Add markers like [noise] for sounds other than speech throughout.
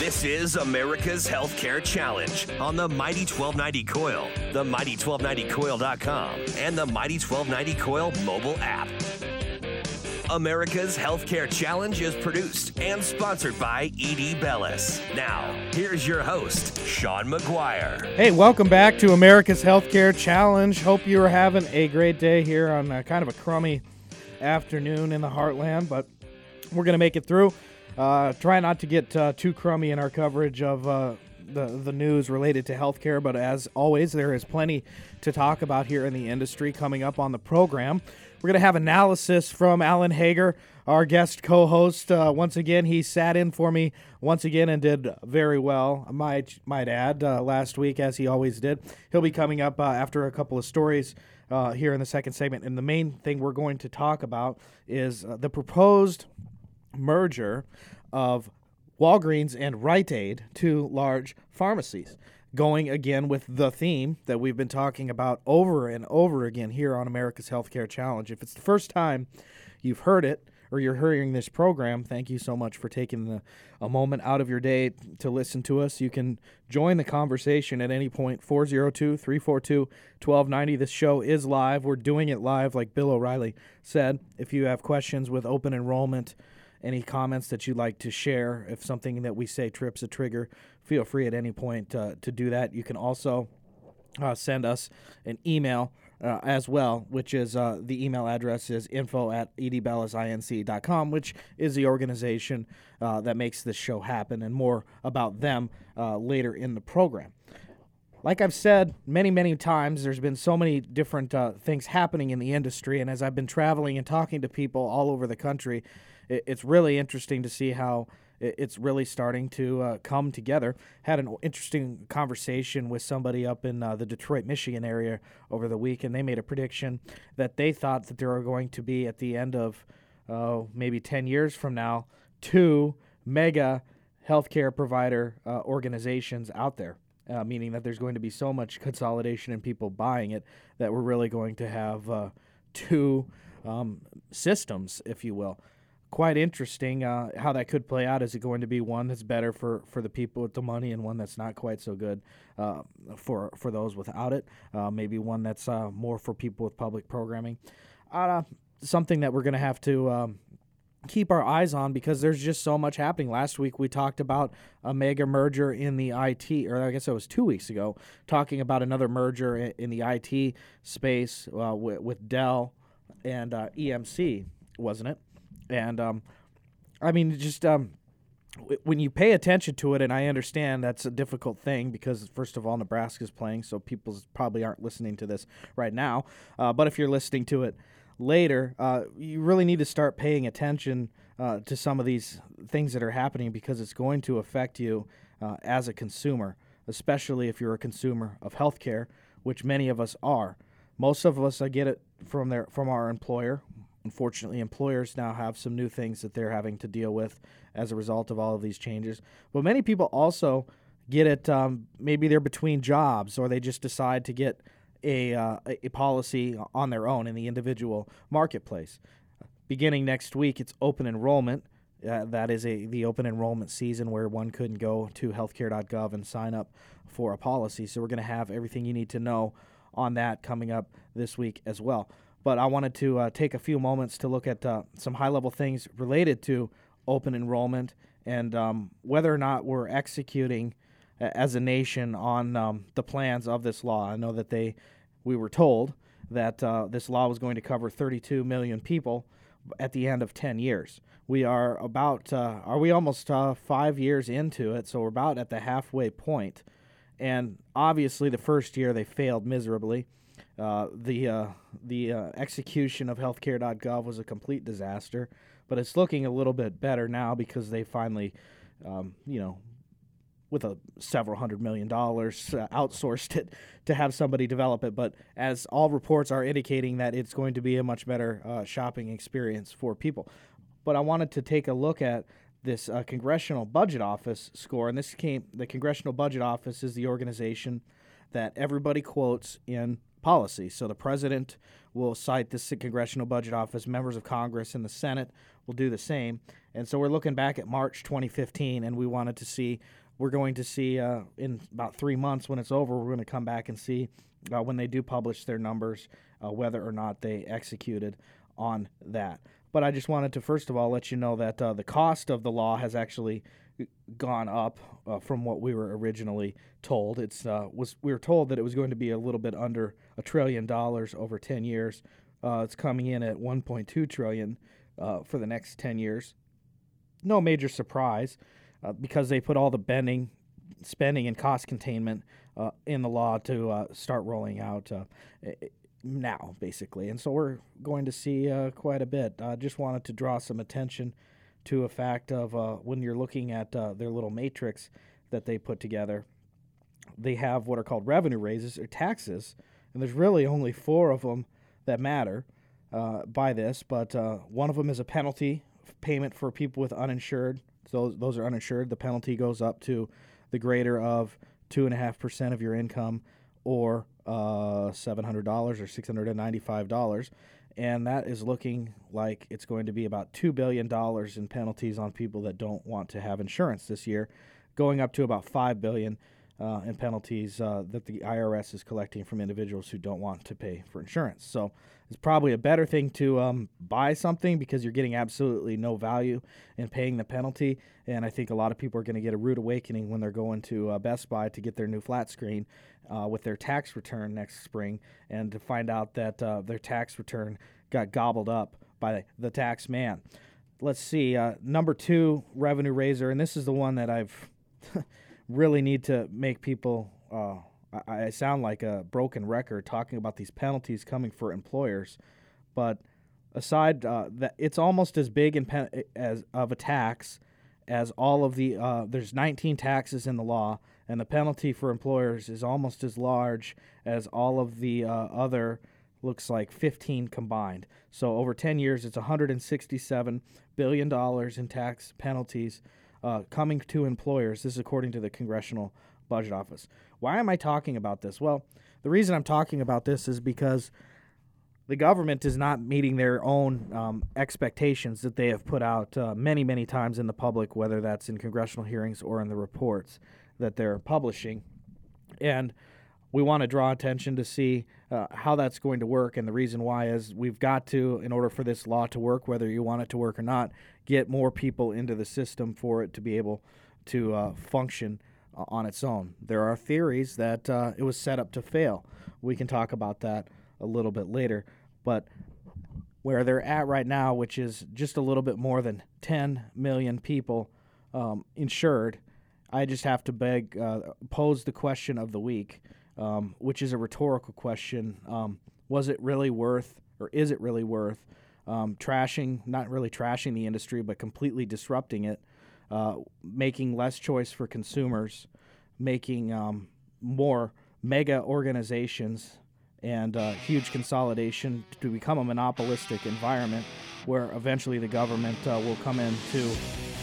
This is America's Healthcare Challenge on the Mighty 1290 KOIL, the Mighty1290KOIL.com, and the Mighty 1290 KOIL mobile app. America's Healthcare Challenge is produced and sponsored by ED Bellis. Now, here's your host, Sean McGuire. Hey, welcome back to America's Healthcare Challenge. Hope you are having a great day here on a, kind of a crummy afternoon in the heartland, but we're going to make it through. Uh, try not to get uh, too crummy in our coverage of uh, the the news related to healthcare, but as always, there is plenty to talk about here in the industry coming up on the program. We're going to have analysis from Alan Hager, our guest co-host. Uh, once again, he sat in for me once again and did very well. I might might add uh, last week, as he always did. He'll be coming up uh, after a couple of stories. here in the second segment. And the main thing we're going to talk about is the proposed merger of Walgreens and Rite Aid, two large pharmacies. Going again with the theme that we've been talking about over and over again here on America's Healthcare Challenge. If it's the first time you've heard it or you're hearing this program, thank you so much for taking the, a moment out of your day to listen to us. You can join the conversation at any point 402 342 1290. This show is live. We're doing it live, like Bill O'Reilly said. If you have questions with open enrollment, any comments that you'd like to share. If something that we say trips a trigger, feel free at any point uh, to do that. You can also uh, send us an email uh, as well, which is uh, the email address is info at edbellisinc.com, which is the organization uh, that makes this show happen, and more about them uh, later in the program. Like I've said many, many times, there's been so many different uh, things happening in the industry, and as I've been traveling and talking to people all over the country, it's really interesting to see how it's really starting to uh, come together. Had an interesting conversation with somebody up in uh, the Detroit, Michigan area over the week, and they made a prediction that they thought that there are going to be at the end of uh, maybe 10 years from now two mega healthcare provider uh, organizations out there. Uh, meaning that there's going to be so much consolidation and people buying it that we're really going to have uh, two um, systems, if you will quite interesting uh, how that could play out. Is it going to be one that's better for, for the people with the money and one that's not quite so good uh, for for those without it? Uh, maybe one that's uh, more for people with public programming. Uh, something that we're going to have to um, keep our eyes on because there's just so much happening. Last week we talked about a mega merger in the IT, or I guess it was two weeks ago, talking about another merger in the IT space uh, with, with Dell and EMC, wasn't it? And um, I mean, just um, w- when you pay attention to it, and I understand that's a difficult thing because first of all, Nebraska's playing, so people probably aren't listening to this right now. Uh, but if you're listening to it later, uh, you really need to start paying attention uh, to some of these things that are happening because it's going to affect you uh, as a consumer, especially if you're a consumer of healthcare, which many of us are. Most of us, I get it from their from our employer. Unfortunately, employers now have some new things that they're having to deal with as a result of all of these changes. But many people also get it. Um, maybe they're between jobs, or they just decide to get a uh, a policy on their own in the individual marketplace. Beginning next week, it's open enrollment. Uh, that is a the open enrollment season where one could go to healthcare.gov and sign up for a policy. So we're going to have everything you need to know on that coming up this week as well but I wanted to uh, take a few moments to look at uh, some high level things related to open enrollment and um, whether or not we're executing as a nation on um, the plans of this law. I know that they, we were told that uh, this law was going to cover 32 million people at the end of 10 years. We are about, uh, are we almost uh, five years into it? So we're about at the halfway point. And obviously, the first year they failed miserably. Uh, the uh, the uh, execution of healthcare.gov was a complete disaster, but it's looking a little bit better now because they finally, um, you know, with a several hundred million dollars uh, outsourced it to have somebody develop it. But as all reports are indicating that it's going to be a much better uh, shopping experience for people. But I wanted to take a look at this uh, Congressional Budget Office score, and this came. The Congressional Budget Office is the organization that everybody quotes in policy. So the president will cite this Congressional Budget Office, members of Congress and the Senate will do the same. And so we're looking back at March 2015, and we wanted to see. We're going to see uh, in about three months when it's over. We're going to come back and see uh, when they do publish their numbers uh, whether or not they executed on that. But I just wanted to first of all let you know that uh, the cost of the law has actually gone up uh, from what we were originally told. It's uh, was we were told that it was going to be a little bit under a trillion dollars over 10 years. Uh, it's coming in at 1.2 trillion uh, for the next 10 years. No major surprise uh, because they put all the bending, spending, and cost containment uh, in the law to start rolling out now, basically. And so we're going to see quite a bit. I just wanted to draw some attention to a fact of uh, when you're looking at uh, their little matrix that they put together, they have what are called revenue raises or taxes, and there's really only four of them that matter uh, by this, but uh, one of them is a penalty payment for people with uninsured. So those are uninsured. The penalty goes up to the greater of two and a half percent of your income, or uh, seven hundred dollars or six hundred and ninety-five dollars and that is looking like it's going to be about $2 billion in penalties on people that don't want to have insurance this year, going up to about $5 billion uh, in penalties uh, that the IRS is collecting from individuals who don't want to pay for insurance. So it's probably a better thing to um, buy something because you're getting absolutely no value in paying the penalty. And I think a lot of people are going to get a rude awakening when they're going to uh, Best Buy to get their new flat screen uh, with their tax return next spring and to find out that uh, their tax return got gobbled up by the tax man. Let's see. Uh, number two revenue raiser, and this is the one that I've [laughs] really need to make people. Uh, I, I sound like a broken record talking about these penalties coming for employers, but aside uh, that, it's almost as big in pen, as of a tax as all of the. Uh, there's 19 taxes in the law, and the penalty for employers is almost as large as all of the uh, other looks like 15 combined. So over 10 years, it's 167 billion dollars in tax penalties uh, coming to employers. This is according to the Congressional Budget Office. Why am I talking about this? Well, the reason I'm talking about this is because the government is not meeting their own um, expectations that they have put out uh, many, many times in the public, whether that's in congressional hearings or in the reports that they're publishing. And we want to draw attention to see uh, how that's going to work. And the reason why is we've got to, in order for this law to work, whether you want it to work or not, get more people into the system for it to be able to uh, function uh, on its own. There are theories that uh, it was set up to fail. We can talk about that a little bit later. But where they're at right now, which is just a little bit more than 10 million people um, insured I just have to beg, uh, pose the question of the week, um, which is a rhetorical question. Um, was it really worth, or is it really worth, um, trashing, not really trashing the industry, but completely disrupting it, uh, making less choice for consumers, making um, more mega organizations and uh, huge consolidation to become a monopolistic environment where eventually the government uh, will come in to,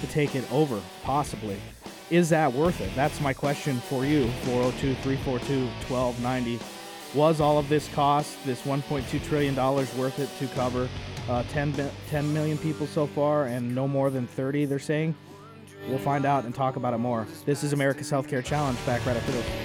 to take it over, possibly is that worth it? That's my question for you. 402 342 1290. Was all of this cost, this $1.2 trillion, worth it to cover uh, 10, 10 million people so far and no more than 30, they're saying? We'll find out and talk about it more. This is America's Healthcare Challenge. Back right after this.